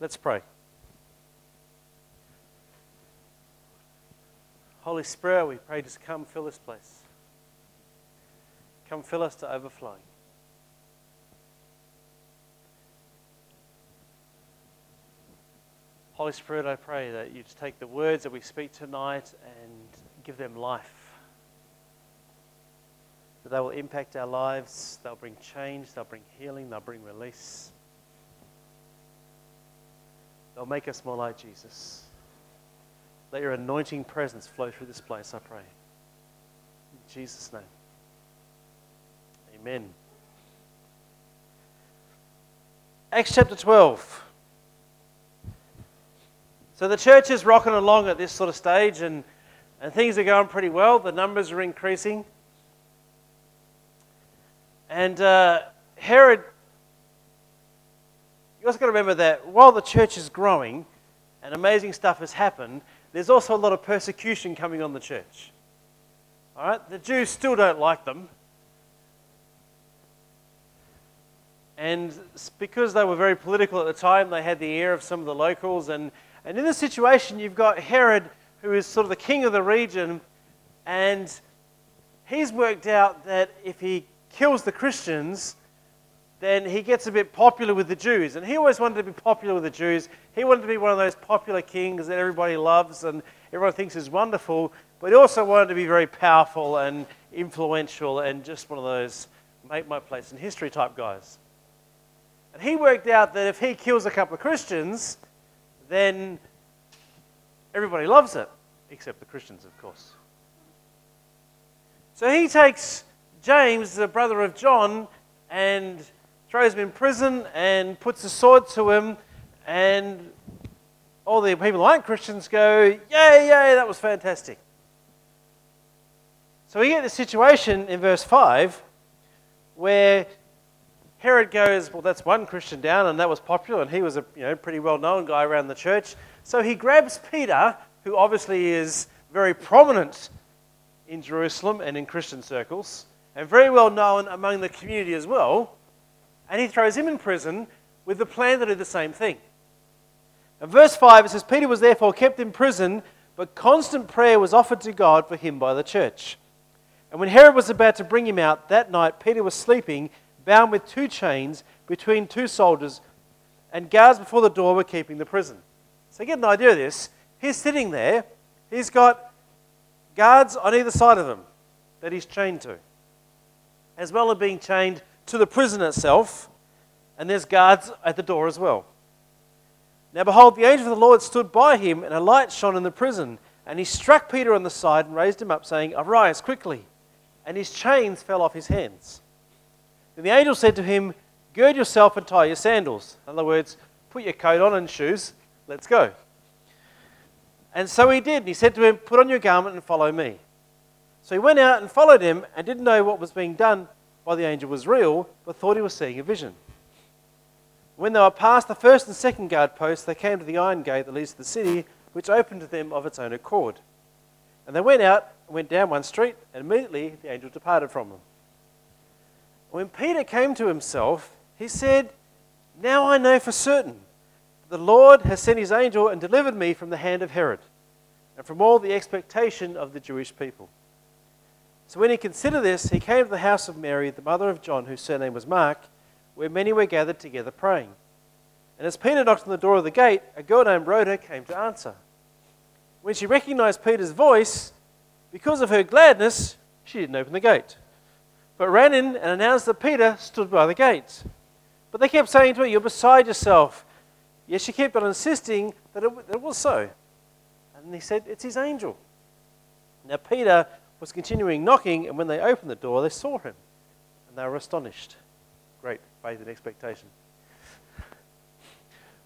Let's pray. Holy Spirit, we pray just come fill this place. Come fill us to overflowing. Holy Spirit, I pray that you just take the words that we speak tonight and give them life. That they will impact our lives, they'll bring change, they'll bring healing, they'll bring release. They'll make us more like Jesus. Let your anointing presence flow through this place, I pray. In Jesus' name. Amen. Acts chapter 12. So the church is rocking along at this sort of stage, and, and things are going pretty well. The numbers are increasing. And uh, Herod, you also got to remember that while the church is growing and amazing stuff has happened, there's also a lot of persecution coming on the church. All right? The Jews still don't like them. And because they were very political at the time, they had the ear of some of the locals, and and in this situation, you've got Herod, who is sort of the king of the region, and he's worked out that if he kills the Christians, then he gets a bit popular with the Jews. And he always wanted to be popular with the Jews. He wanted to be one of those popular kings that everybody loves and everyone thinks is wonderful, but he also wanted to be very powerful and influential and just one of those make my place in history type guys. And he worked out that if he kills a couple of Christians, then everybody loves it, except the Christians, of course. So he takes James, the brother of John, and throws him in prison and puts a sword to him, and all the people who aren't Christians go, Yay, yay, that was fantastic. So we get the situation in verse 5 where Herod goes, Well, that's one Christian down, and that was popular, and he was a you know, pretty well known guy around the church. So he grabs Peter, who obviously is very prominent in Jerusalem and in Christian circles, and very well known among the community as well, and he throws him in prison with the plan to do the same thing. In verse 5, it says, Peter was therefore kept in prison, but constant prayer was offered to God for him by the church. And when Herod was about to bring him out that night, Peter was sleeping bound with two chains between two soldiers, and guards before the door were keeping the prison. So get an idea of this. He's sitting there, he's got guards on either side of him that he's chained to, as well as being chained to the prison itself, and there's guards at the door as well. Now, behold, the angel of the Lord stood by him, and a light shone in the prison. And he struck Peter on the side and raised him up, saying, Arise quickly. And his chains fell off his hands. Then the angel said to him, Gird yourself and tie your sandals. In other words, put your coat on and shoes. Let's go. And so he did. And he said to him, Put on your garment and follow me. So he went out and followed him and didn't know what was being done by the angel was real, but thought he was seeing a vision. When they were past the first and second guard posts, they came to the iron gate that leads to the city, which opened to them of its own accord. And they went out and went down one street, and immediately the angel departed from them. When Peter came to himself, he said, Now I know for certain that the Lord has sent his angel and delivered me from the hand of Herod and from all the expectation of the Jewish people. So when he considered this, he came to the house of Mary, the mother of John, whose surname was Mark, where many were gathered together praying. And as Peter knocked on the door of the gate, a girl named Rhoda came to answer. When she recognized Peter's voice, because of her gladness, she didn't open the gate but ran in and announced that Peter stood by the gate. But they kept saying to her, You're beside yourself. Yet she kept on insisting that it, that it was so. And he said, It's his angel. Now Peter was continuing knocking, and when they opened the door, they saw him. And they were astonished. Great faith and expectation.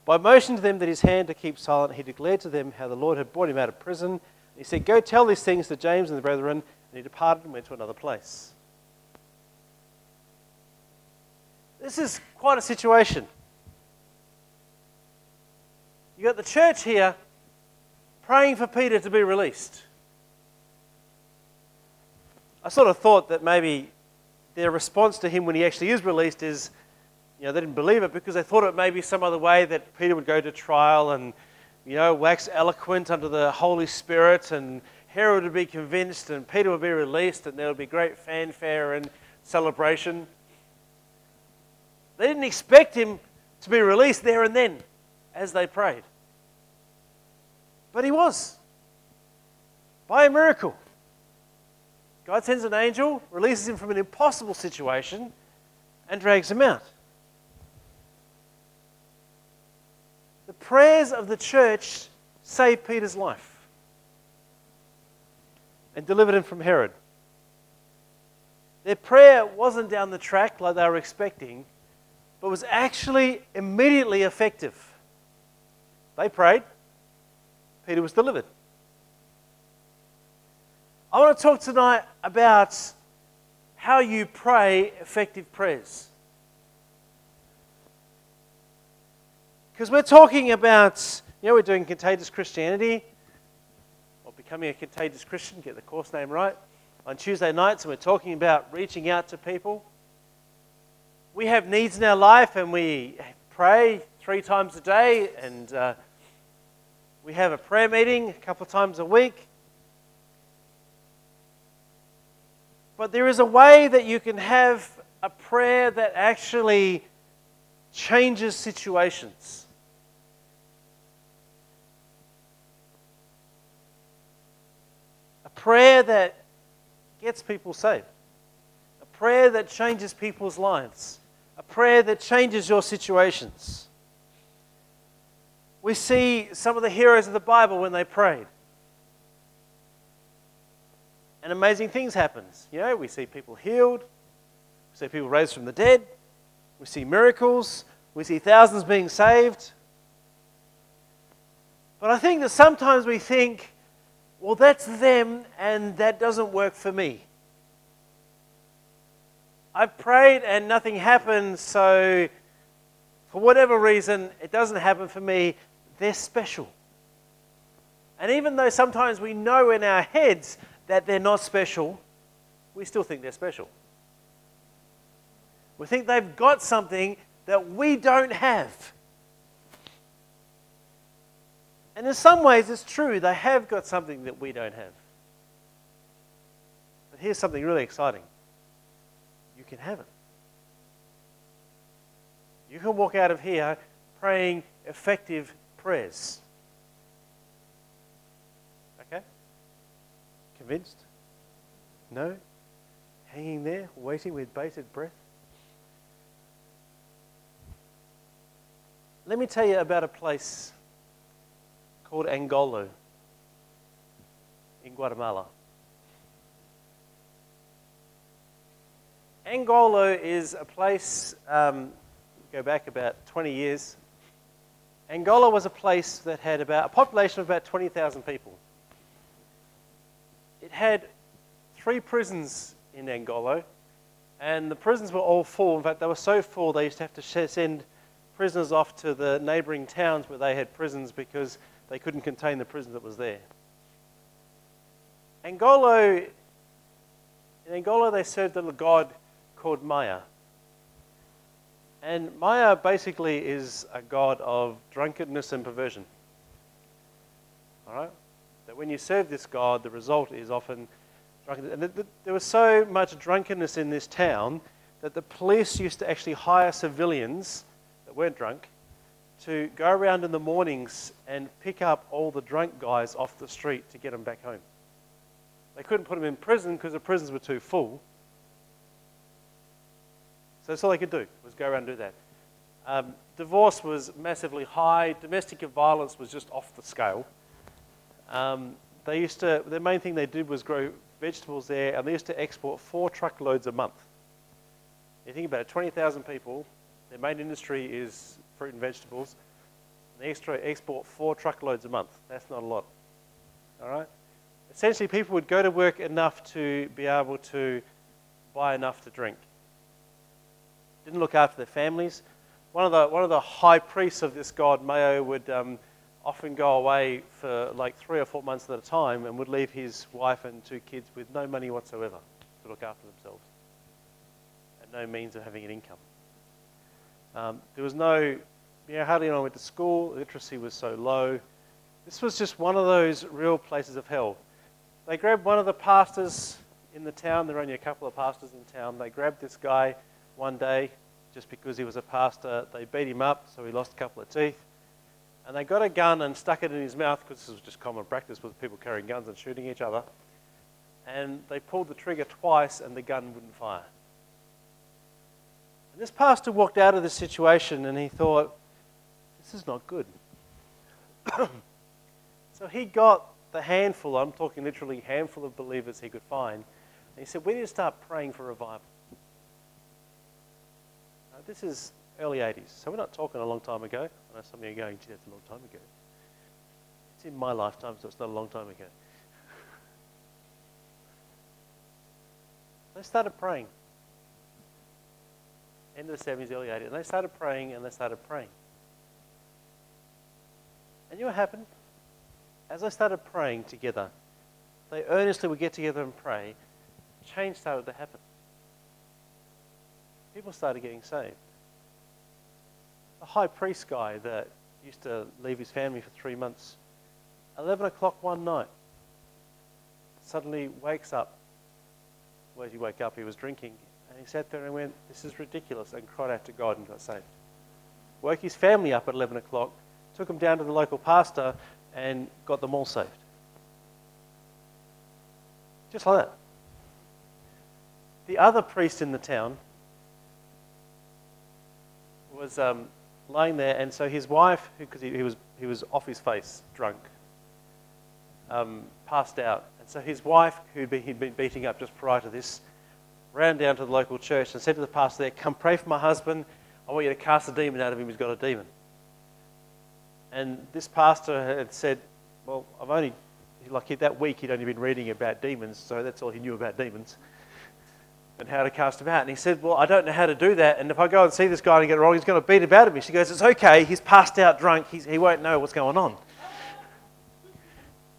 By motioning to them that his hand to keep silent, he declared to them how the Lord had brought him out of prison. He said, Go tell these things to James and the brethren. And he departed and went to another place. This is quite a situation. You've got the church here praying for Peter to be released. I sort of thought that maybe their response to him when he actually is released is, you know, they didn't believe it because they thought it may be some other way that Peter would go to trial and, you know, wax eloquent under the Holy Spirit and Herod would be convinced and Peter would be released and there would be great fanfare and celebration. They didn't expect him to be released there and then as they prayed. But he was. By a miracle. God sends an angel, releases him from an impossible situation, and drags him out. The prayers of the church saved Peter's life and delivered him from Herod. Their prayer wasn't down the track like they were expecting, but was actually immediately effective. They prayed, Peter was delivered. I want to talk tonight about how you pray effective prayers. Because we're talking about, you know, we're doing contagious Christianity, or becoming a contagious Christian, get the course name right, on Tuesday nights, and we're talking about reaching out to people. We have needs in our life, and we pray three times a day, and uh, we have a prayer meeting a couple of times a week. But there is a way that you can have a prayer that actually changes situations. A prayer that gets people saved. A prayer that changes people's lives. A prayer that changes your situations. We see some of the heroes of the Bible when they prayed and amazing things happens. You know, we see people healed, we see people raised from the dead, we see miracles, we see thousands being saved. But I think that sometimes we think, well, that's them and that doesn't work for me. I've prayed and nothing happened, so for whatever reason, it doesn't happen for me. They're special. And even though sometimes we know in our heads that they're not special, we still think they're special. We think they've got something that we don't have. And in some ways, it's true, they have got something that we don't have. But here's something really exciting you can have it. You can walk out of here praying effective prayers. Convinced? No? Hanging there, waiting with bated breath? Let me tell you about a place called Angolo in Guatemala. Angolo is a place, um, go back about 20 years. Angola was a place that had about a population of about 20,000 people it had three prisons in Angolo, and the prisons were all full. In fact, they were so full they used to have to send prisoners off to the neighboring towns where they had prisons because they couldn't contain the prison that was there. Angolo, in Angola, they served a god called Maya. And Maya basically is a god of drunkenness and perversion. All right? When you serve this God, the result is often drunkenness. And there was so much drunkenness in this town that the police used to actually hire civilians that weren't drunk to go around in the mornings and pick up all the drunk guys off the street to get them back home. They couldn't put them in prison because the prisons were too full. So that's all they could do was go around and do that. Um, divorce was massively high. Domestic violence was just off the scale. Um, they used to, the main thing they did was grow vegetables there, and they used to export four truckloads a month. You think about it, 20,000 people, their main industry is fruit and vegetables. And they extra export four truckloads a month. That's not a lot. All right? Essentially, people would go to work enough to be able to buy enough to drink. Didn't look after their families. One of the, one of the high priests of this god, Mayo, would um, often go away for like three or four months at a time and would leave his wife and two kids with no money whatsoever to look after themselves and no means of having an income. Um, there was no, you know, hardly anyone went to school. Literacy was so low. This was just one of those real places of hell. They grabbed one of the pastors in the town. There were only a couple of pastors in town. They grabbed this guy one day just because he was a pastor. They beat him up, so he lost a couple of teeth. And they got a gun and stuck it in his mouth because this was just common practice with people carrying guns and shooting each other. And they pulled the trigger twice and the gun wouldn't fire. And this pastor walked out of the situation and he thought, this is not good. so he got the handful, I'm talking literally handful of believers he could find, and he said, we need to start praying for revival. Now, this is early 80s. So we're not talking a long time ago. I know some of you are going, gee, that's a long time ago. It's in my lifetime, so it's not a long time ago. they started praying. End of the 70s, early 80s. And they started praying and they started praying. And you know what happened? As they started praying together, they earnestly would get together and pray. Change started to happen. People started getting saved a high priest guy that used to leave his family for three months. 11 o'clock one night, suddenly wakes up. Well, as he woke up, he was drinking. And he sat there and went, This is ridiculous, and cried out to God and got saved. Woke his family up at 11 o'clock, took them down to the local pastor, and got them all saved. Just like that. The other priest in the town was um, lying there, and so his wife, because he, he, was, he was off his face, drunk, um, passed out. And so his wife, who he'd been beating up just prior to this, ran down to the local church and said to the pastor there, Come pray for my husband. I want you to cast a demon out of him. He's got a demon. And this pastor had said, Well, I've only, like that week, he'd only been reading about demons, so that's all he knew about demons and how to cast him out. And he said, Well, I don't know how to do that. And if I go and see this guy and get it wrong, he's going to beat about at me. She goes, It's okay. He's passed out drunk. He's, he won't know what's going on.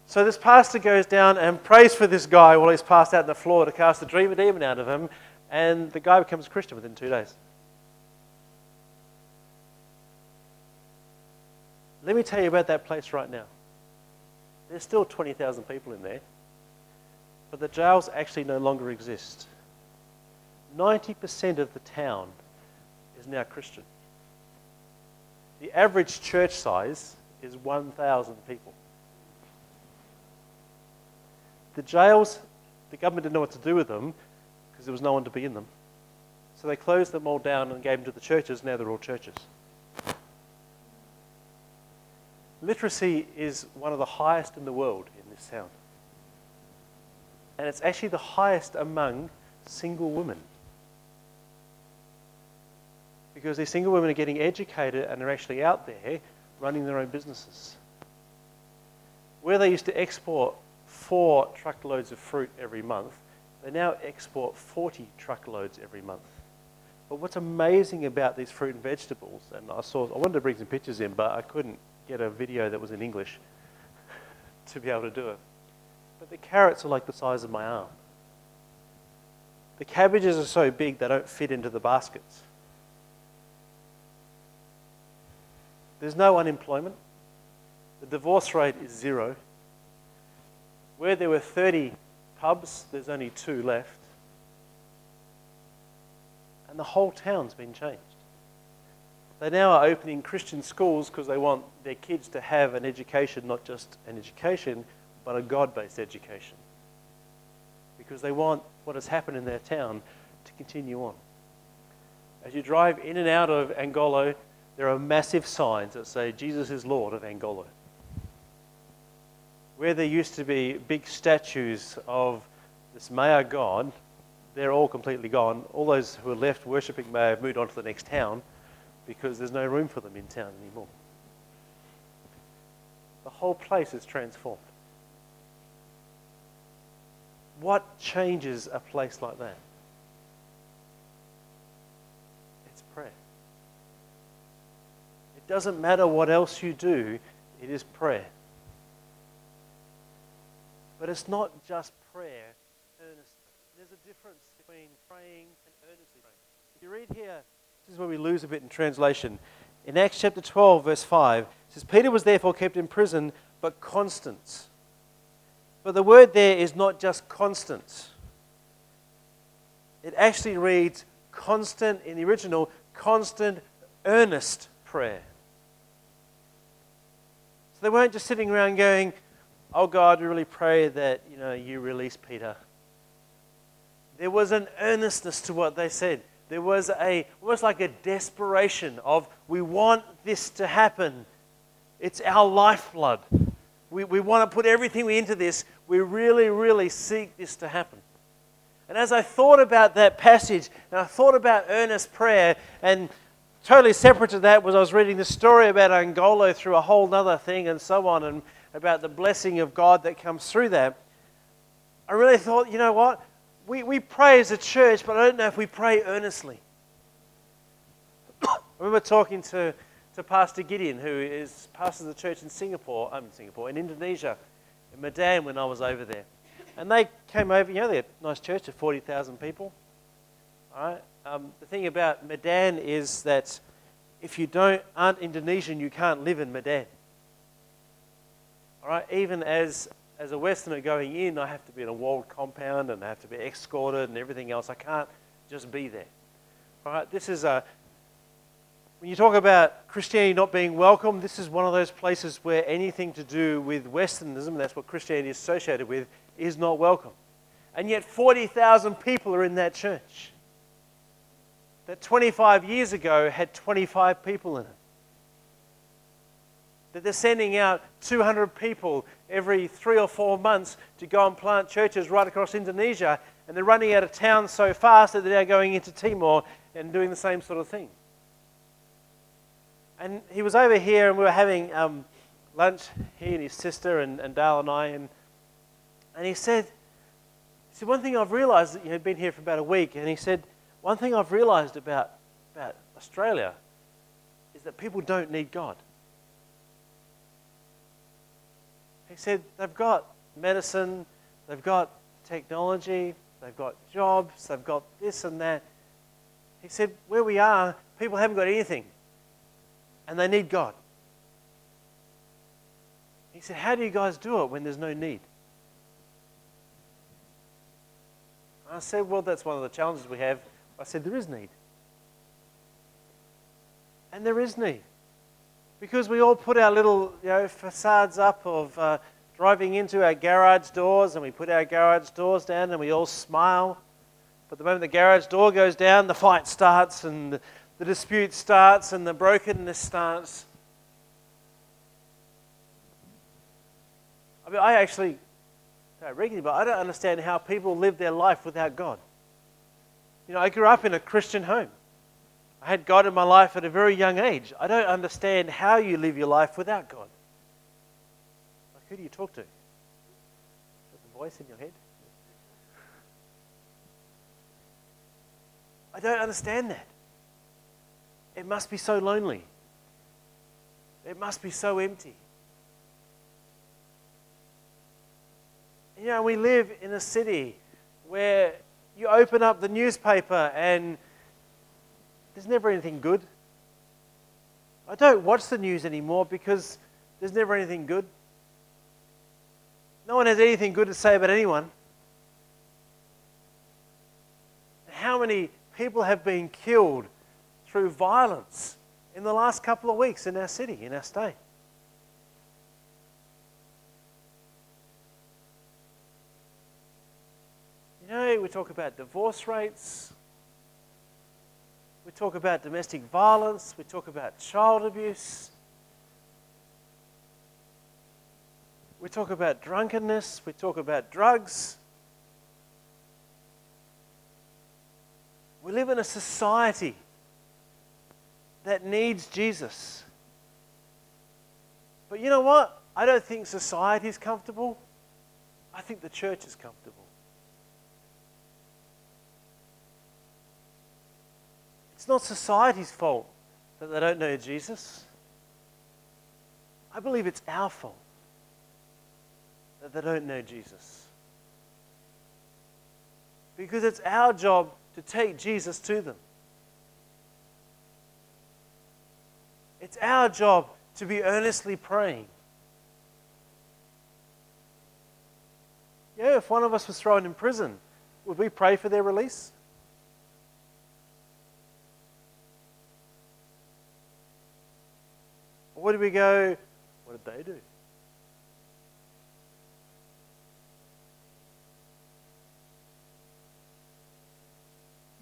So this pastor goes down and prays for this guy while he's passed out on the floor to cast the dream demon out of him. And the guy becomes a Christian within two days. Let me tell you about that place right now. There's still 20,000 people in there, but the jails actually no longer exist. 90% of the town is now Christian. The average church size is 1,000 people. The jails, the government didn't know what to do with them because there was no one to be in them. So they closed them all down and gave them to the churches. Now they're all churches. Literacy is one of the highest in the world in this town. And it's actually the highest among single women because these single women are getting educated and are actually out there running their own businesses. Where they used to export four truckloads of fruit every month, they now export 40 truckloads every month. But what's amazing about these fruit and vegetables, and I saw, I wanted to bring some pictures in, but I couldn't get a video that was in English to be able to do it. But the carrots are like the size of my arm. The cabbages are so big they don't fit into the baskets. There's no unemployment. The divorce rate is zero. Where there were 30 pubs, there's only two left. And the whole town's been changed. They now are opening Christian schools because they want their kids to have an education, not just an education, but a God based education. Because they want what has happened in their town to continue on. As you drive in and out of Angolo, there are massive signs that say Jesus is Lord of Angola. Where there used to be big statues of this Maya god, they're all completely gone. All those who are left worshipping Maya have moved on to the next town because there's no room for them in town anymore. The whole place is transformed. What changes a place like that? Doesn't matter what else you do, it is prayer. But it's not just prayer earnestly. There's a difference between praying and earnestly praying. If you read here, This is where we lose a bit in translation. In Acts chapter 12, verse 5, it says, Peter was therefore kept in prison, but constant. But the word there is not just constant. It actually reads constant in the original, constant, earnest prayer. So they weren't just sitting around going, Oh God, we really pray that you know you release Peter. There was an earnestness to what they said. There was a almost like a desperation of we want this to happen. It's our lifeblood. We, we want to put everything into this. We really, really seek this to happen. And as I thought about that passage, and I thought about earnest prayer, and totally separate to that was I was reading the story about Angolo through a whole other thing and so on, and about the blessing of God that comes through that. I really thought, you know what? We, we pray as a church, but I don't know if we pray earnestly. I remember talking to, to Pastor Gideon, who is pastor of the church in Singapore, I'm in Singapore, in Indonesia, in Medan when I was over there. And they came over, you know, they're a nice church of 40,000 people. All right? Um, the thing about Medan is that if you don't, aren't Indonesian, you can't live in Medan. All right? Even as, as a Westerner going in, I have to be in a walled compound and I have to be escorted and everything else. I can't just be there. All right? This is a, when you talk about Christianity not being welcome, this is one of those places where anything to do with Westernism, that's what Christianity is associated with, is not welcome. And yet 40,000 people are in that church. That 25 years ago had 25 people in it. That they're sending out 200 people every three or four months to go and plant churches right across Indonesia. And they're running out of town so fast that they're now going into Timor and doing the same sort of thing. And he was over here and we were having um, lunch, he and his sister and, and Dale and I. And and he said, he said, one thing I've realized, that you had been here for about a week, and he said, one thing I've realized about, about Australia is that people don't need God. He said, they've got medicine, they've got technology, they've got jobs, they've got this and that. He said, where we are, people haven't got anything, and they need God. He said, how do you guys do it when there's no need? I said, Well, that's one of the challenges we have. I said, There is need. And there is need. Because we all put our little you know, facades up of uh, driving into our garage doors, and we put our garage doors down and we all smile. But the moment the garage door goes down, the fight starts, and the, dispute starts, and the brokenness starts. I mean, I actually regularly, but I don't understand how people live their life without God. You know, I grew up in a Christian home. I had God in my life at a very young age. I don't understand how you live your life without God. Like, who do you talk to? Is the voice in your head? I don't understand that. It must be so lonely. It must be so empty. You know, we live in a city where you open up the newspaper and there's never anything good. I don't watch the news anymore because there's never anything good. No one has anything good to say about anyone. How many people have been killed through violence in the last couple of weeks in our city, in our state? We talk about divorce rates, we talk about domestic violence, we talk about child abuse, we talk about drunkenness, we talk about drugs. We live in a society that needs Jesus. But you know what? I don't think society is comfortable. I think the church is comfortable. It's not society's fault that they don't know Jesus. I believe it's our fault that they don't know Jesus. Because it's our job to take Jesus to them. It's our job to be earnestly praying. Yeah, if one of us was thrown in prison, would we pray for their release? Or would we go, what did they do?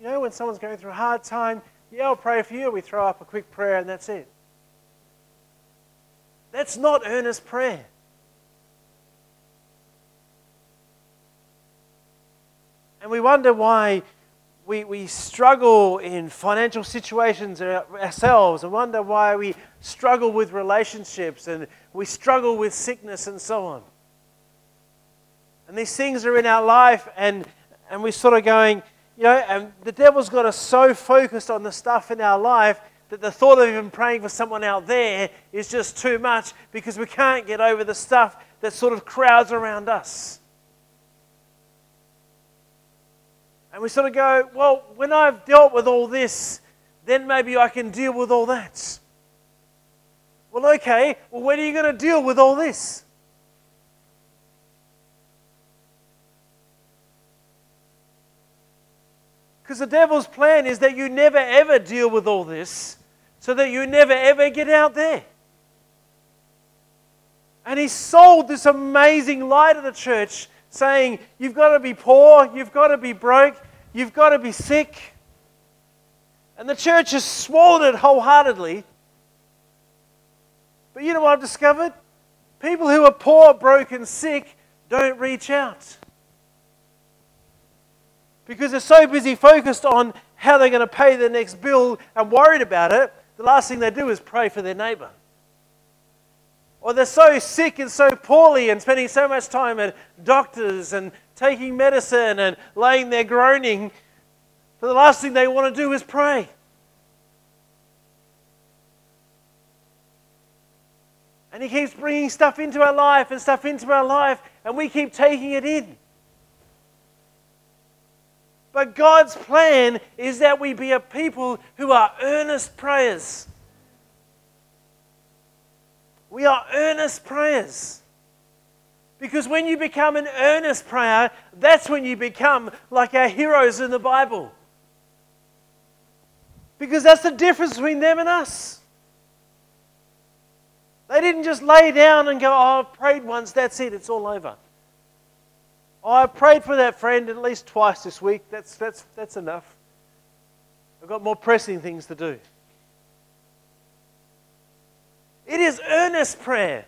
You know, when someone's going through a hard time, yeah, I'll pray for you. We throw up a quick prayer and that's it. That's not earnest prayer. And we wonder why we, we struggle in financial situations ourselves and wonder why we struggle with relationships and we struggle with sickness and so on. And these things are in our life, and, and we're sort of going, you know, and the devil's got us so focused on the stuff in our life that the thought of even praying for someone out there is just too much because we can't get over the stuff that sort of crowds around us. And we sort of go, well, when I've dealt with all this, then maybe I can deal with all that. Well, okay, well, when are you going to deal with all this? Because the devil's plan is that you never ever deal with all this so that you never ever get out there. And he sold this amazing lie to the church saying, You've got to be poor, you've got to be broke, you've got to be sick. And the church has swallowed it wholeheartedly. But you know what I've discovered? People who are poor, broken, sick don't reach out because they're so busy focused on how they're going to pay their next bill and worried about it, the last thing they do is pray for their neighbor. Or they're so sick and so poorly and spending so much time at doctors and taking medicine and laying there groaning, but the last thing they want to do is pray. And He keeps bringing stuff into our life and stuff into our life, and we keep taking it in. But God's plan is that we be a people who are earnest prayers. We are earnest prayers. Because when you become an earnest prayer, that's when you become like our heroes in the Bible. Because that's the difference between them and us. They didn't just lay down and go, Oh, I've prayed once, that's it, it's all over. Oh, I prayed for that friend at least twice this week. That's, that's, that's enough. I've got more pressing things to do. It is earnest prayer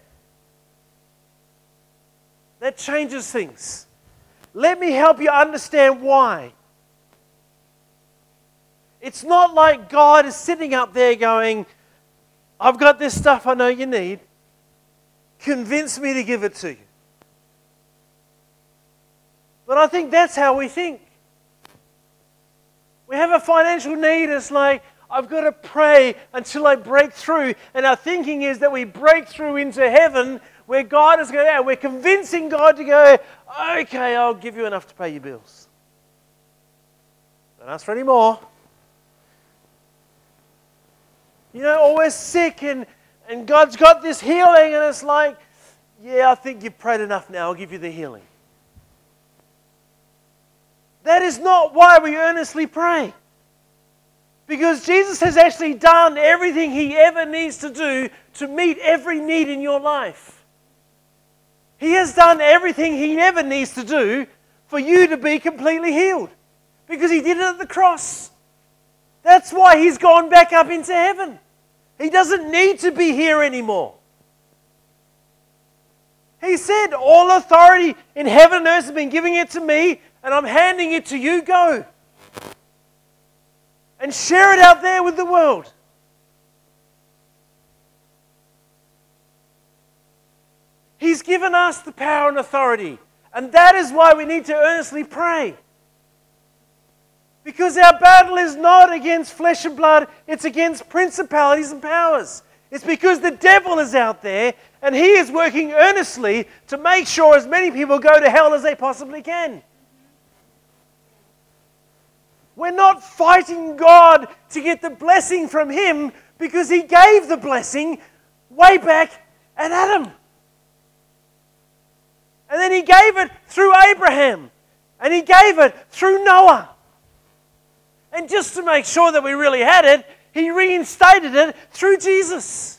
that changes things. Let me help you understand why. It's not like God is sitting up there going, I've got this stuff I know you need. Convince me to give it to you. But I think that's how we think. We have a financial need. It's like, I've got to pray until I break through. And our thinking is that we break through into heaven where God is going to, we're convincing God to go, okay, I'll give you enough to pay your bills. Don't ask for any more. You know, oh, always sick and, and God's got this healing, and it's like, yeah, I think you've prayed enough now, I'll give you the healing. That is not why we earnestly pray. Because Jesus has actually done everything he ever needs to do to meet every need in your life. He has done everything he ever needs to do for you to be completely healed. Because he did it at the cross. That's why he's gone back up into heaven. He doesn't need to be here anymore. He said, All authority in heaven and earth has been giving it to me and I'm handing it to you. Go and share it out there with the world. He's given us the power and authority. And that is why we need to earnestly pray. Because our battle is not against flesh and blood, it's against principalities and powers. It's because the devil is out there and he is working earnestly to make sure as many people go to hell as they possibly can. We're not fighting God to get the blessing from Him Because he gave the blessing way back at Adam. And then he gave it through Abraham. And he gave it through Noah. And just to make sure that we really had it, he reinstated it through Jesus.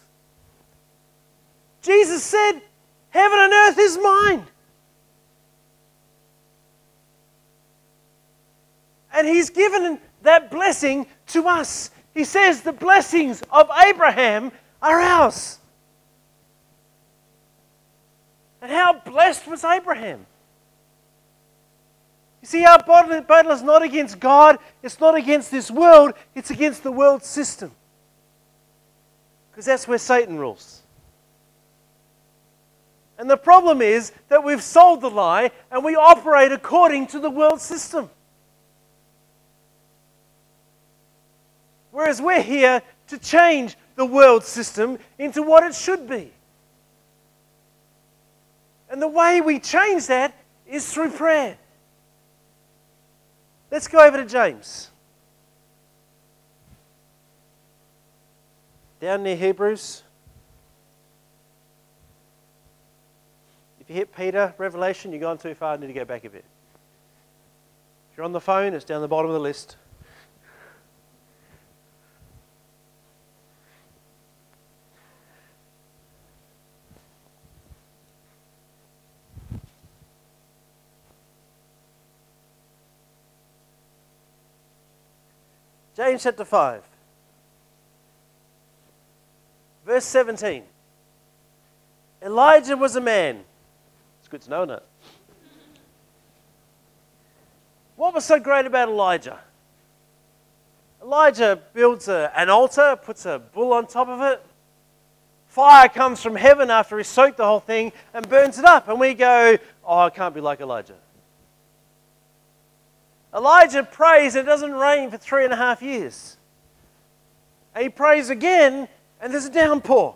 Jesus said, Heaven and earth is mine. And he's given that blessing to us. He says the blessings of Abraham are ours. And how blessed was Abraham? See, our battle is not against God, it's not against this world, it's against the world system. Because that's where Satan rules. And the problem is that we've sold the lie and we operate according to the world system. Whereas we're here to change the world system into what it should be. And the way we change that is through prayer. Let's go over to James. Down near Hebrews. If you hit Peter, Revelation, you've gone too far, need to go back a bit. If you're on the phone, it's down the bottom of the list. James chapter 5, verse 17. Elijah was a man. It's good to know, isn't it? What was so great about Elijah? Elijah builds a, an altar, puts a bull on top of it. Fire comes from heaven after he soaked the whole thing and burns it up. And we go, oh, I can't be like Elijah. Elijah prays and it doesn't rain for three and a half years. And he prays again and there's a downpour.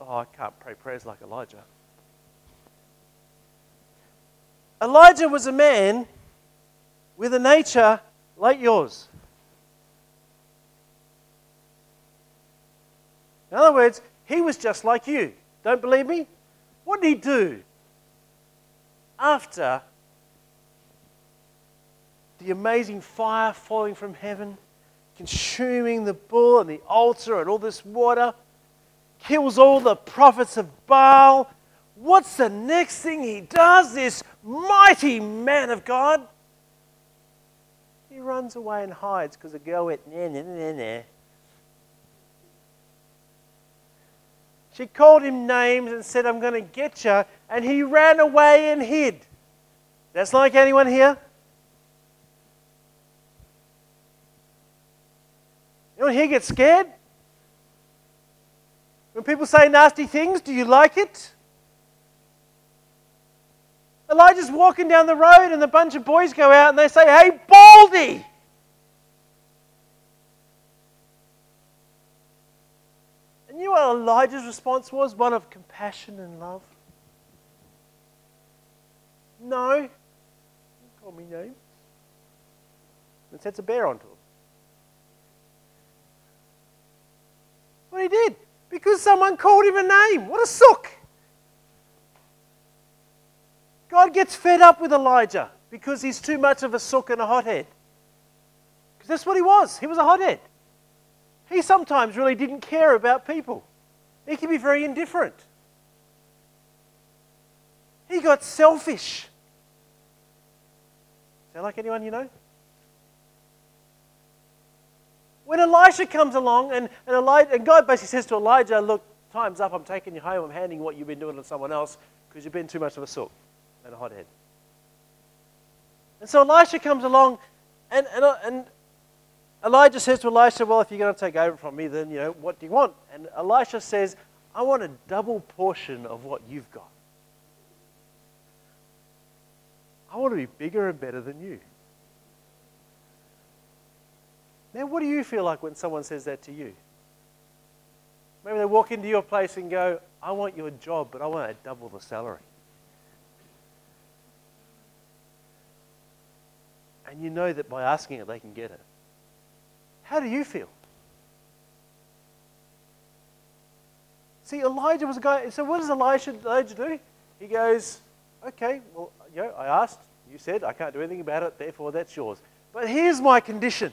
Oh, I can't pray prayers like Elijah. Elijah was a man with a nature like yours. In other words, he was just like you. Don't believe me? What did he do after the amazing fire falling from heaven, consuming the bull and the altar and all this water, kills all the prophets of Baal. What's the next thing he does? This mighty man of God. He runs away and hides because the girl went, nah, nah, nah, nah. She called him names and said, I'm going to get you. And he ran away and hid. That's like anyone here? Anyone here get scared? When people say nasty things, do you like it? Elijah's walking down the road and a bunch of boys go out and they say, Hey, Baldy! And you know what Elijah's response was? One of compassion and love. No. Call me names. And sets a bear onto him. What he did? Because someone called him a name. What a sook. God gets fed up with Elijah because he's too much of a sook and a hothead. Because that's what he was. He was a hothead. He sometimes really didn't care about people. He could be very indifferent. He got selfish. Sound like anyone you know? When Elisha comes along and, and, Elijah, and God basically says to Elijah, Look, time's up, I'm taking you home, I'm handing what you've been doing to someone else because you've been too much of a sook and a hothead. And so Elisha comes along and, and, uh, and Elijah says to Elisha, Well, if you're going to take over from me, then, you know, what do you want? And Elisha says, I want a double portion of what you've got. I want to be bigger and better than you. Now, what do you feel like when someone says that to you? Maybe they walk into your place and go, I want your job, but I want to double the salary. And you know that by asking it, they can get it. How do you feel? See, Elijah was a guy. So, what does Elijah, do? He goes, Okay, well, you know, I asked, you said, I can't do anything about it, therefore that's yours. But here's my condition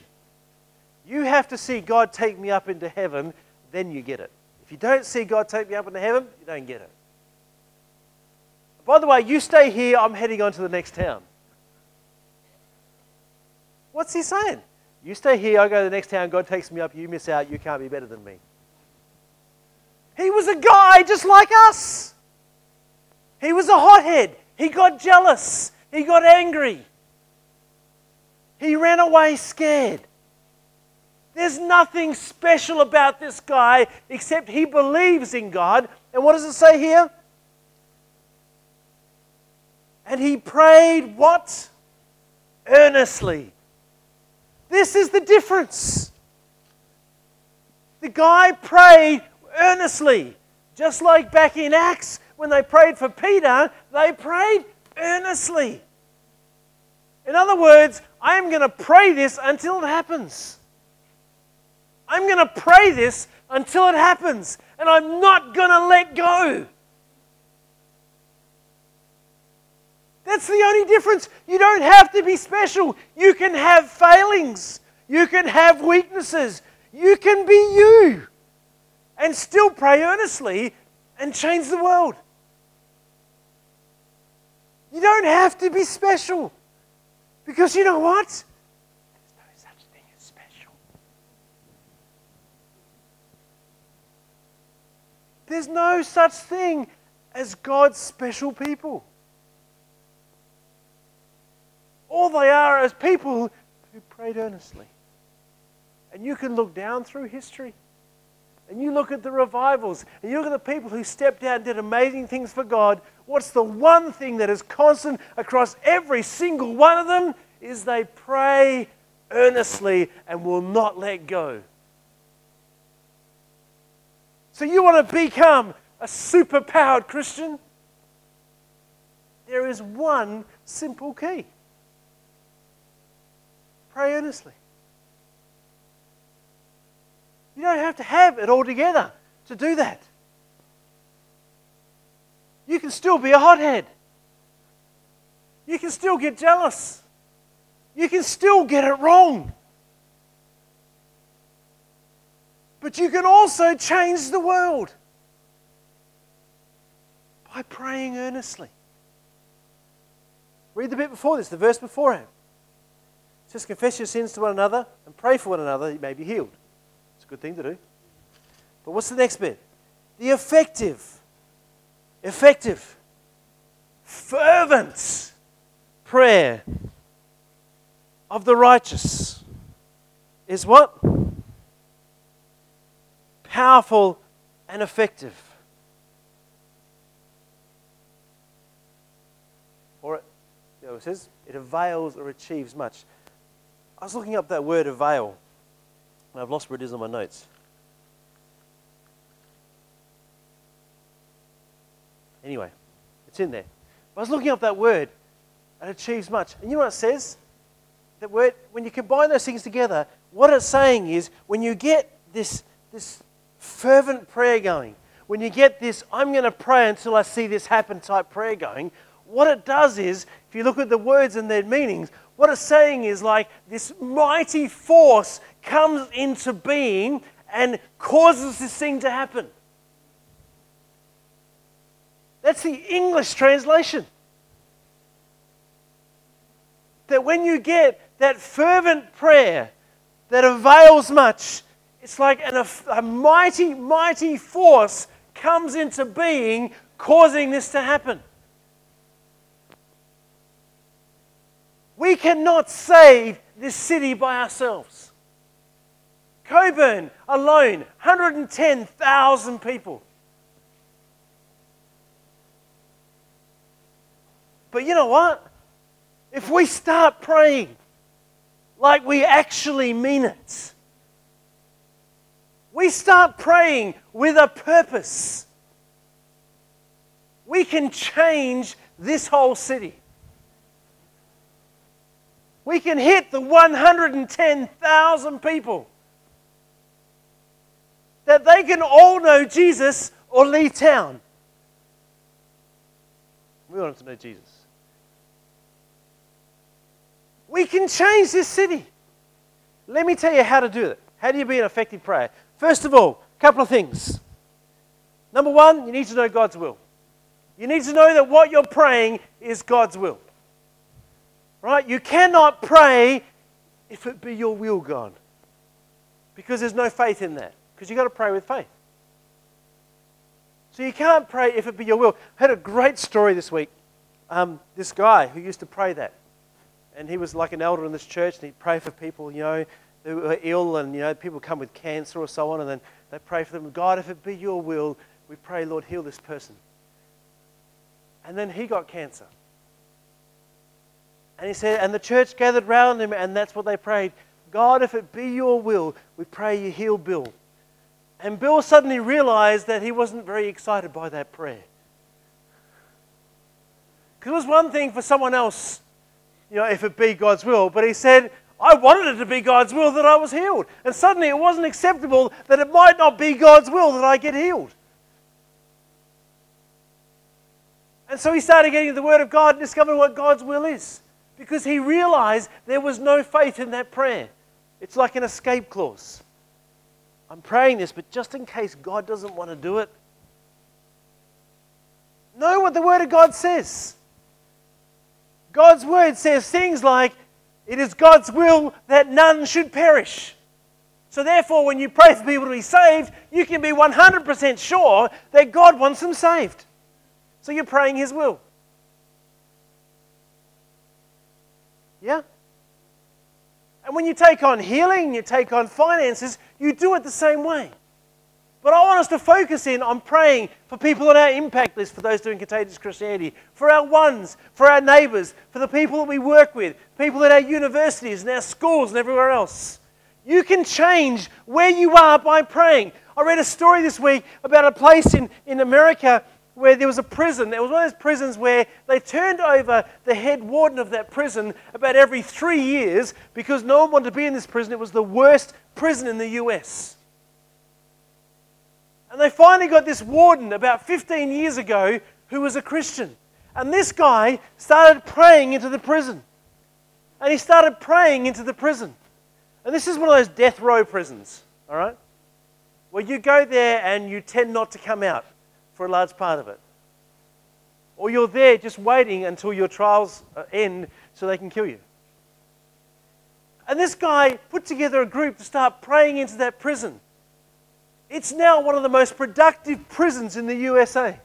you have to see God take me up into heaven, then you get it. If you don't see God take me up into heaven, you don't get it. By the way, you stay here, I'm heading on to the next town. What's he saying? You stay here, I go to the next town, God takes me up, you miss out, you can't be better than me. He was a guy just like us. He was a hothead. He got jealous. He got angry. He ran away scared. There's nothing special about this guy except he believes in God. And what does it say here? And he prayed what? Earnestly. This is the difference. The guy prayed earnestly. Just like back in Acts, when they prayed for Peter, they prayed earnestly. In other words, I am going to pray this until it happens. I'm going to pray this until it happens, and I'm not going to let go. That's the only difference. You don't have to be special. You can have failings, you can have weaknesses, you can be you and still pray earnestly and change the world. You don't have to be special. Because you know what? There's no such thing as special. There's no such thing as God's special people. All they are is people who prayed earnestly. And you can look down through history and you look at the revivals, and you look at the people who stepped out and did amazing things for God, what's the one thing that is constant across every single one of them? Is they pray earnestly and will not let go. So, you want to become a superpowered Christian? There is one simple key pray earnestly. You don't have to have it all together to do that. You can still be a hothead. You can still get jealous. You can still get it wrong. But you can also change the world by praying earnestly. Read the bit before this, the verse before it. It says, Confess your sins to one another and pray for one another, you may be healed It's a good thing to do. But what's the next bit? The effective, effective, fervent prayer of the righteous is what? Powerful and effective. Or it, you know, it says it avails or achieves much. I was looking up that word avail. and I've lost where it is on my notes. Anyway, it's in there. I was looking up that word, and achieves much. And you know what it says? That word, when you combine those things together, what it's saying is when you get this, this fervent prayer going, when you get this, I'm going to pray until I see this happen type prayer going, what it does is, if you look at the words and their meanings, what it's saying is like this mighty force comes into being and causes this thing to happen. That's the English translation. That when you get that fervent prayer that avails much, it's like an, a mighty, mighty force comes into being, causing this to happen. We cannot save this city by ourselves. Cockburn alone, 110,000 people. But you know what? If we start praying like we actually mean it, we start praying with a purpose, we can change this whole city. We can hit the 110,000 people that they can all know Jesus or leave town. We want them to know Jesus. We can change this city. Let me tell you how to do it. How do you be an effective prayer? First of all, a couple of things. Number one, you need to know God's will. You need to know that what you're praying is God's will. Right? You cannot pray if it be your will, God. Because there's no faith in that. Because you've got to pray with faith. So you can't pray if it be your will. I had a great story this week. Um, this guy who used to pray that. And he was like an elder in this church, and he'd pray for people, you know, who are ill, and, you know, people come with cancer or so on, and then they pray for them. God, if it be your will, we pray, Lord, heal this person. And then he got cancer. And he said, and the church gathered round him, and that's what they prayed. God, if it be your will, we pray you heal Bill. And Bill suddenly realized that he wasn't very excited by that prayer. Because it was one thing for someone else, you know, if it be God's will, but he said, I wanted it to be God's will that I was healed. And suddenly it wasn't acceptable that it might not be God's will that I get healed. And so he started getting the Word of God and discovering what God's will is because he realized there was no faith in that prayer. It's like an escape clause. I'm praying this, but just in case God doesn't want to do it, know what the Word of God says. God's Word says things like, It is God's will that none should perish. So, therefore, when you pray for people to be saved, you can be 100% sure that God wants them saved. So, you're praying His will. Yeah? And when you take on healing, you take on finances, you do it the same way. But I want us to focus in on praying for people on our impact list, for those doing contagious Christianity, for our ones, for our neighbors, for the people that we work with, people at our universities and our schools and everywhere else. You can change where you are by praying. I read a story this week about a place in, in America where there was a prison. It was one of those prisons where they turned over the head warden of that prison about every three years because no one wanted to be in this prison. It was the worst prison in the US. And they finally got this warden about 15 years ago who was a Christian. And this guy started praying into the prison. And he started praying into the prison. And this is one of those death row prisons, all right? Where you go there and you tend not to come out for a large part of it. Or you're there just waiting until your trials uh, end so they can kill you. And this guy put together a group to start praying into that prison. It's now one of the most productive prisons in the USA.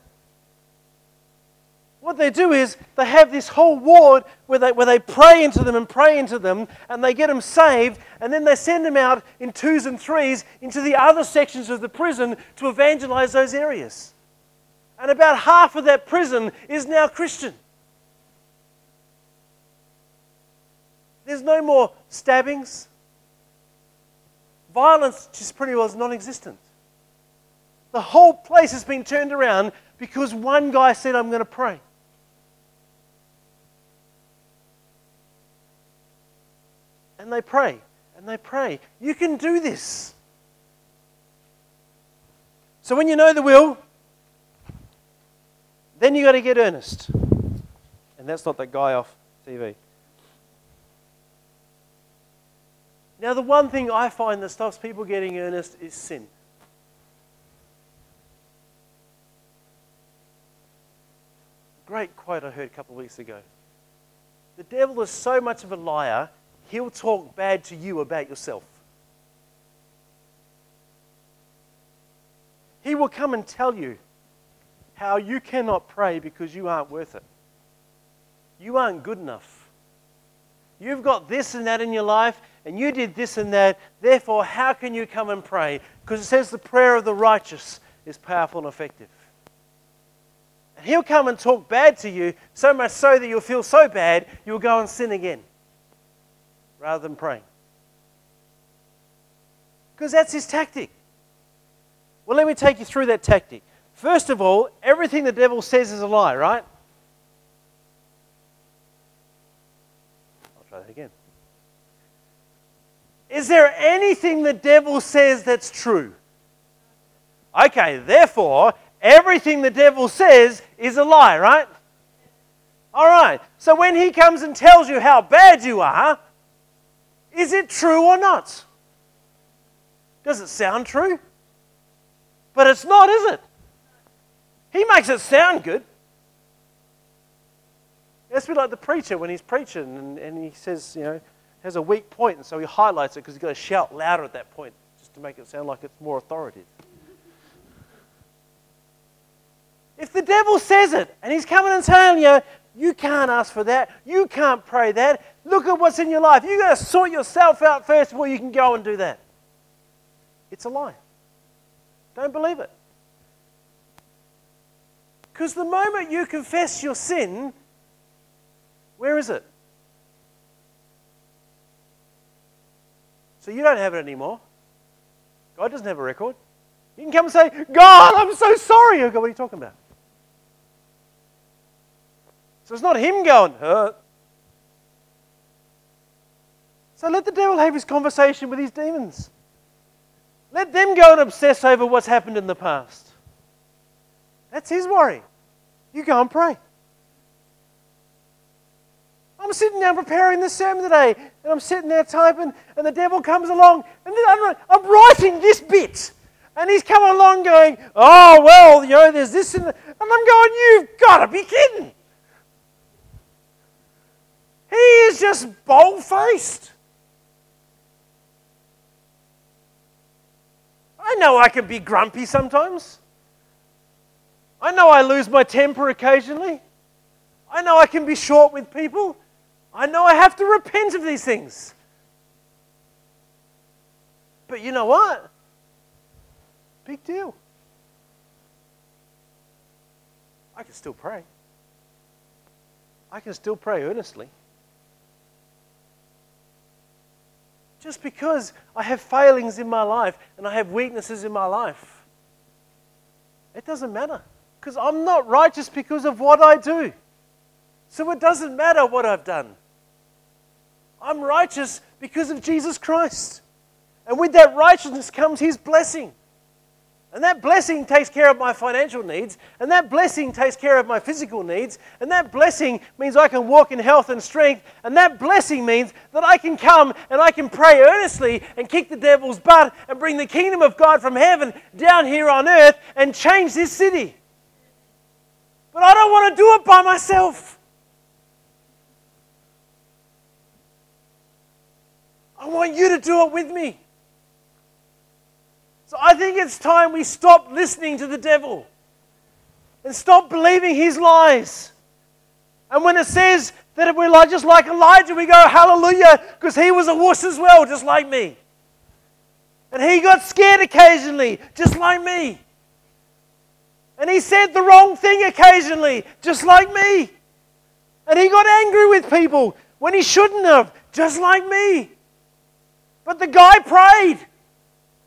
What they do is they have this whole ward where they, where they pray into them and pray into them, and they get them saved, and then they send them out in twos and threes into the other sections of the prison to evangelize those areas. And about half of that prison is now Christian. There's no more stabbings. Violence just pretty well is non existent. The whole place has been turned around because one guy said, I'm going to pray. And they pray, and they pray. You can do this. So when you know the will, then you got to get earnest. And that's not that guy off TV. Now, the one thing I find that stops people getting earnest is sin. Great quote I heard a couple of weeks ago. The devil is so much of a liar, he'll talk bad to you about yourself. He will come and tell you how you cannot pray because you aren't worth it. You aren't good enough. You've got this and that in your life, and you did this and that. Therefore, how can you come and pray? Because it says the prayer of the righteous is powerful and effective. He'll come and talk bad to you, so much so that you'll feel so bad you'll go and sin again rather than praying. Because that's his tactic. Well, let me take you through that tactic. First of all, everything the devil says is a lie, right? I'll try that again. Is there anything the devil says that's true? Okay, therefore, everything the devil says is a lie, right? All right. So when he comes and tells you how bad you are, is it true or not? Does it sound true? But it's not, is it? He makes it sound good. It's a bit like the preacher when he's preaching and, and he says, you know, has a weak point, and so he highlights it because he's got to shout louder at that point just to make it sound like it's more authoritative. If the devil says it and he's coming and telling you, you can't ask for that, you can't pray that, look at what's in your life, you've got to sort yourself out first before you can go and do that. It's a lie. Don't believe it. Because the moment you confess your sin, where is it? So you don't have it anymore. God doesn't have a record. You can come and say, God, I'm so sorry. Go, what are you talking about? So it's not him going. So let the devil have his conversation with his demons. Let them go and obsess over what's happened in the past. That's his worry. You go and pray. I'm sitting down preparing the sermon today, and I'm sitting there typing, and the devil comes along, and I'm, I'm writing this bit. And he's coming along going, Oh, well, you know, there's this and, and I'm going, You've got to be kidding. He is just bold faced. I know I can be grumpy sometimes. I know I lose my temper occasionally. I know I can be short with people. I know I have to repent of these things. But you know what? Big deal. I can still pray. I can still pray earnestly. Just because I have failings in my life and I have weaknesses in my life, it doesn't matter. Because I'm not righteous because of what I do. So it doesn't matter what I've done. I'm righteous because of Jesus Christ. And with that righteousness comes His blessing. And that blessing takes care of my financial needs, and that blessing takes care of my physical needs, and that blessing means I can walk in health and strength, and that blessing means that I can come and I can pray earnestly and kick the devil's butt and bring the kingdom of God from heaven down here on earth and change this city. But I don't want to do it by myself. I want you to do it with me. So I think it's time we stop listening to the devil and stop believing his lies. And when it says that we're like, just like Elijah, we go, hallelujah, because he was a wuss as well, just like me. And he got scared occasionally, just like me. And he said the wrong thing occasionally, just like me. And he got angry with people when he shouldn't have, just like me. But the guy prayed.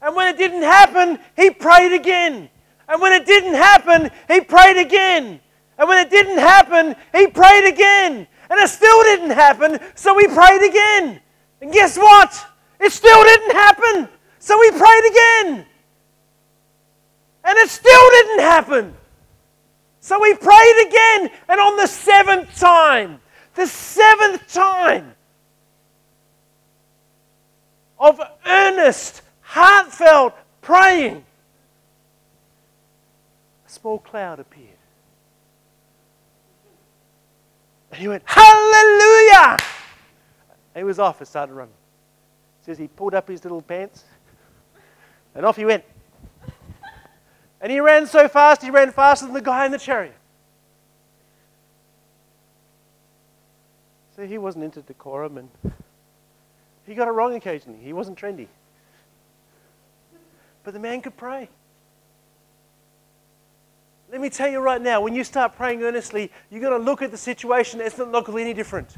And when it didn't happen, he prayed again. And when it didn't happen, he prayed again. And when it didn't happen, he prayed again. And it still didn't happen, so he prayed again. And guess what? It still didn't happen, so he prayed again. And it still didn't happen. So he prayed again. And on the seventh time, the seventh time of earnest heartfelt praying, a small cloud appeared. And he went, Hallelujah! He was off and started running. says he pulled up his little pants and off he went. And he ran so fast, he ran faster than the guy in the chariot. So he wasn't into decorum and he got it wrong occasionally. He wasn't trendy. But the man could pray. Let me tell you right now, when you start praying earnestly, you're going to look at the situation, it's not looking any different.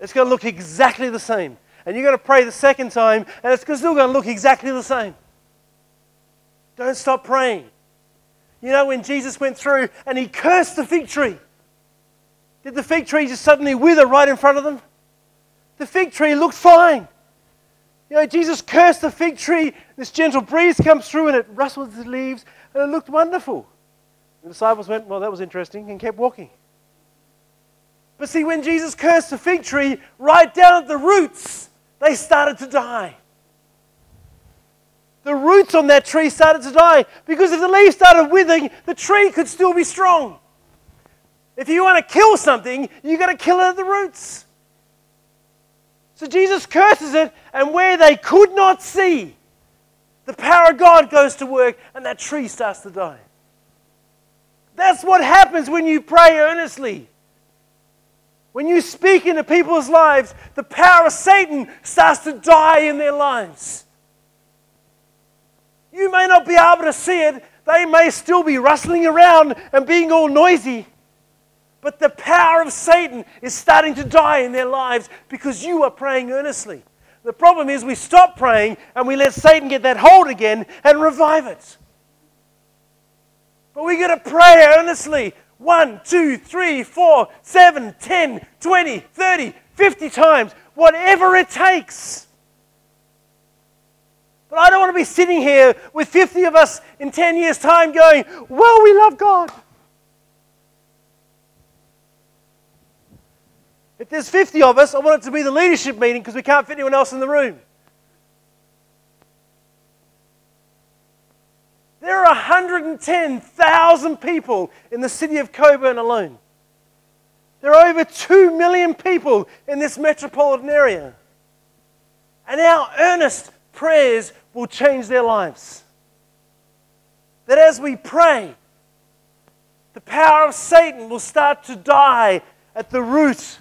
It's going to look exactly the same. And you're going to pray the second time, and it's still going to look exactly the same. Don't stop praying. You know, when Jesus went through and he cursed the fig tree, did the fig tree just suddenly wither right in front of them? The fig tree looked fine. You know, Jesus cursed the fig tree. This gentle breeze comes through and it rustles the leaves and it looked wonderful. The disciples went, Well, that was interesting, and kept walking. But see, when Jesus cursed the fig tree, right down at the roots, they started to die. The roots on that tree started to die because if the leaves started withering, the tree could still be strong. If you want to kill something, you've got to kill it at the roots. So Jesus curses it, and where they could not see, the power of God goes to work, and that tree starts to die. That's what happens when you pray earnestly. When you speak into people's lives, the power of Satan starts to die in their lives. You may not be able to see it, they may still be rustling around and being all noisy. But the power of Satan is starting to die in their lives because you are praying earnestly. The problem is we stop praying and we let Satan get that hold again and revive it. But we got to pray earnestly. One, two, three, four, seven, ten, twenty, thirty, fifty times, whatever it takes. But I don't want to be sitting here with 50 of us in 10 years' time going, Well, we love God. If there's 50 of us, I want it to be the leadership meeting because we can't fit anyone else in the room. There are 110,000 people in the city of Cockburn alone. There are over 2 million people in this metropolitan area. And our earnest prayers will change their lives. That as we pray, the power of Satan will start to die at the root.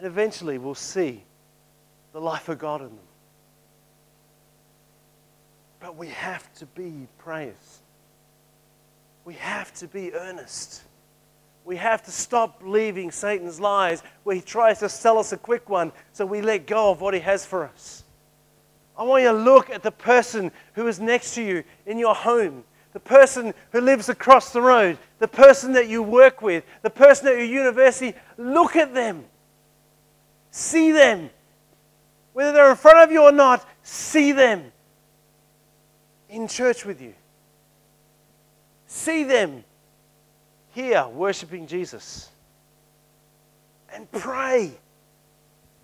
And eventually we'll see the life of God in them. But we have to be prayers. We have to be earnest. We have to stop believing Satan's lies where he tries to sell us a quick one so we let go of what he has for us. I want you to look at the person who is next to you in your home, the person who lives across the road, the person that you work with, the person at your university. Look at them. See them. Whether they're in front of you or not, see them in church with you. See them here worshiping Jesus. And pray.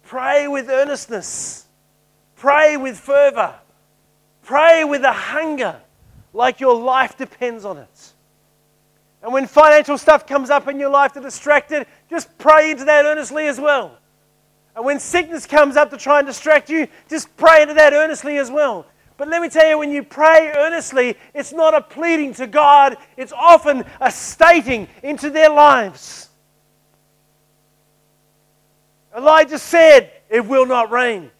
Pray with earnestness. Pray with fervor. Pray with a hunger like your life depends on it. And when financial stuff comes up in your life to distract it, just pray into that earnestly as well. And when sickness comes up to try and distract you, just pray into that earnestly as well. But let me tell you, when you pray earnestly, it's not a pleading to God, it's often a stating into their lives. Elijah said, It will not rain.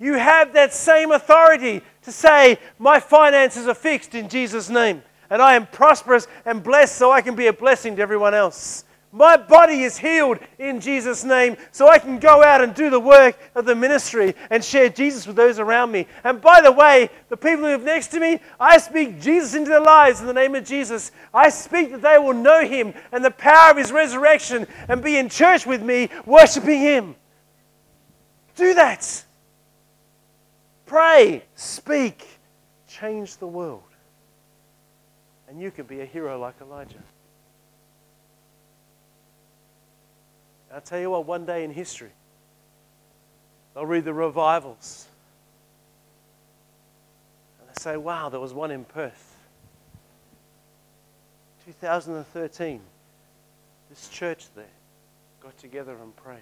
You have that same authority to say, My finances are fixed in Jesus' name, and I am prosperous and blessed so I can be a blessing to everyone else. My body is healed in Jesus' name, so I can go out and do the work of the ministry and share Jesus with those around me. And by the way, the people who live next to me, I speak Jesus into their lives in the name of Jesus. I speak that they will know Him and the power of His resurrection and be in church with me, worshiping Him. Do that. Pray, speak, change the world. And you can be a hero like Elijah. I'll tell you what, one day in history, they'll read the revivals. And they say, wow, there was one in Perth. 2013, this church there got together and prayed.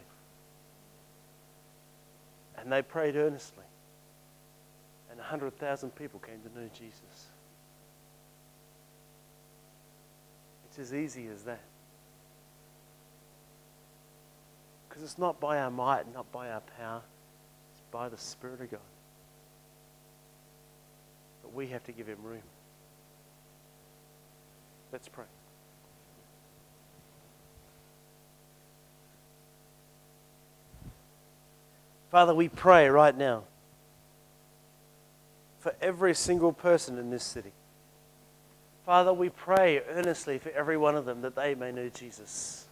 And they prayed earnestly. And 100,000 people came to know Jesus. It's as easy as that. Because it's not by our might, not by our power, it's by the Spirit of God. But we have to give Him room. Let's pray. Father, we pray right now for every single person in this city. Father, we pray earnestly for every one of them that they may know Jesus.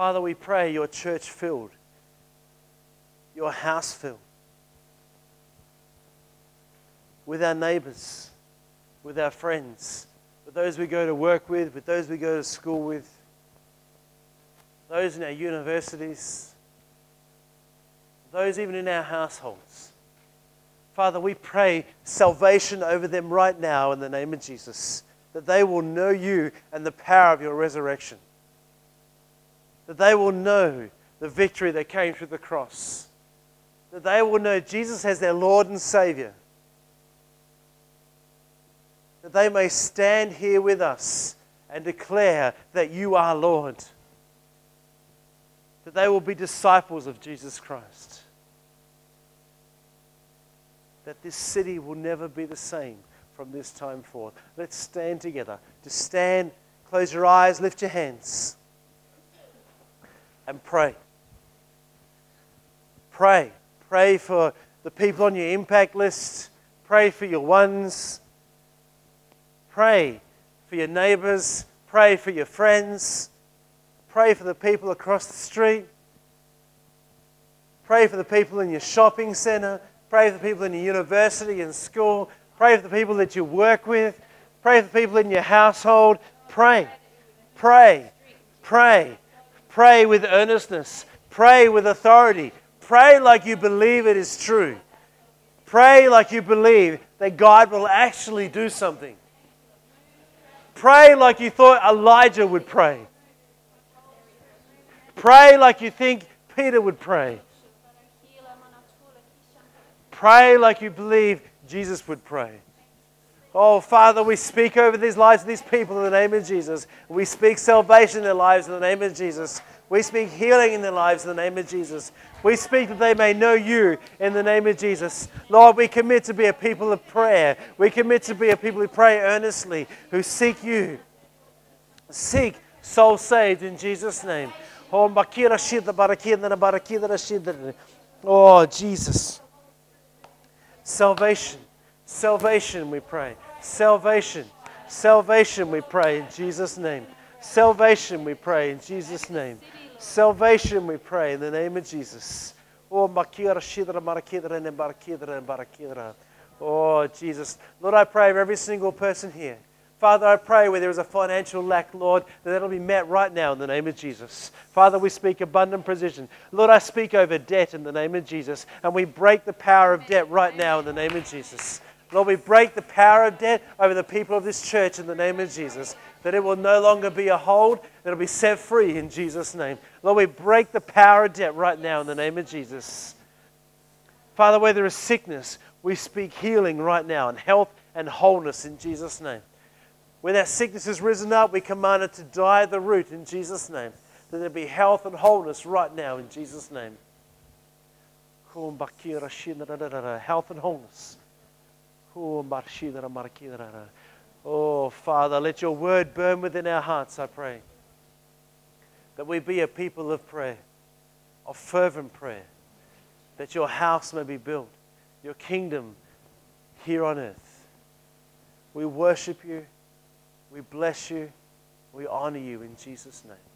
Father, we pray your church filled, your house filled. with our neighbors, with our friends, with those we go to work with, with those we go to school with, those in our universities, those even in our households. Father, we pray salvation over them right now in the name of Jesus, that they will know you and the power of your resurrection, that they will know the victory that came through the cross, that they will know Jesus as their Lord and Savior, that they may stand here with us and declare that you are Lord, that they will be disciples of Jesus Christ. That this city will never be the same from this time forth. Let's stand together. Just stand, close your eyes, lift your hands, and pray. Pray. Pray for the people on your impact list. Pray for your ones. Pray for your neighbors. Pray for your friends. Pray for the people across the street. Pray for the people in your shopping center. Pray for the people in your university and school. Pray for the people that you work with. Pray for the people in your household. Pray. Pray. Pray. Pray with earnestness. Pray with authority. Pray like you believe it is true. Pray like you believe that God will actually do something. Pray like you thought Elijah would pray. Pray like you think Peter would pray. Pray like you believe Jesus would pray. Oh, Father, we speak over these lives of these people in the name of Jesus. We speak salvation in their lives in the name of Jesus. We speak healing in their lives in the name of Jesus. We speak that they may know you in the name of Jesus. Lord, we commit to be a people of prayer. We commit to be a people who pray earnestly, who seek you. Seek soul saved in Jesus' name. Oh, oh Jesus. Salvation. Salvation, we pray. Salvation. Salvation, we pray in Jesus' name. Salvation, we pray in Jesus' name. Salvation, we pray in the name of Jesus. Oh, Oh, Jesus. Lord, I pray for every single person here Father, I pray where there is a financial lack, Lord, that that'll be met right now in the name of Jesus. Father, we speak abundant provision. Lord, I speak over debt in the name of Jesus, and we break the power of debt right now in the name of Jesus. Lord, we break the power of debt over the people of this church in the name of Jesus, that it will no longer be a hold, that it'll be set free in Jesus' name. Lord, we break the power of debt right now in the name of Jesus. Father, where there is sickness, we speak healing right now and health and wholeness in Jesus' name. When that sickness has risen up, we command it to die at the root in Jesus' name. That there be health and wholeness right now in Jesus' name. Health and wholeness. Oh, oh, Father, let your word burn within our hearts, I pray. That we be a people of prayer, of fervent prayer. That your house may be built, your kingdom here on earth. We worship you. We bless you. We honor you in Jesus' name.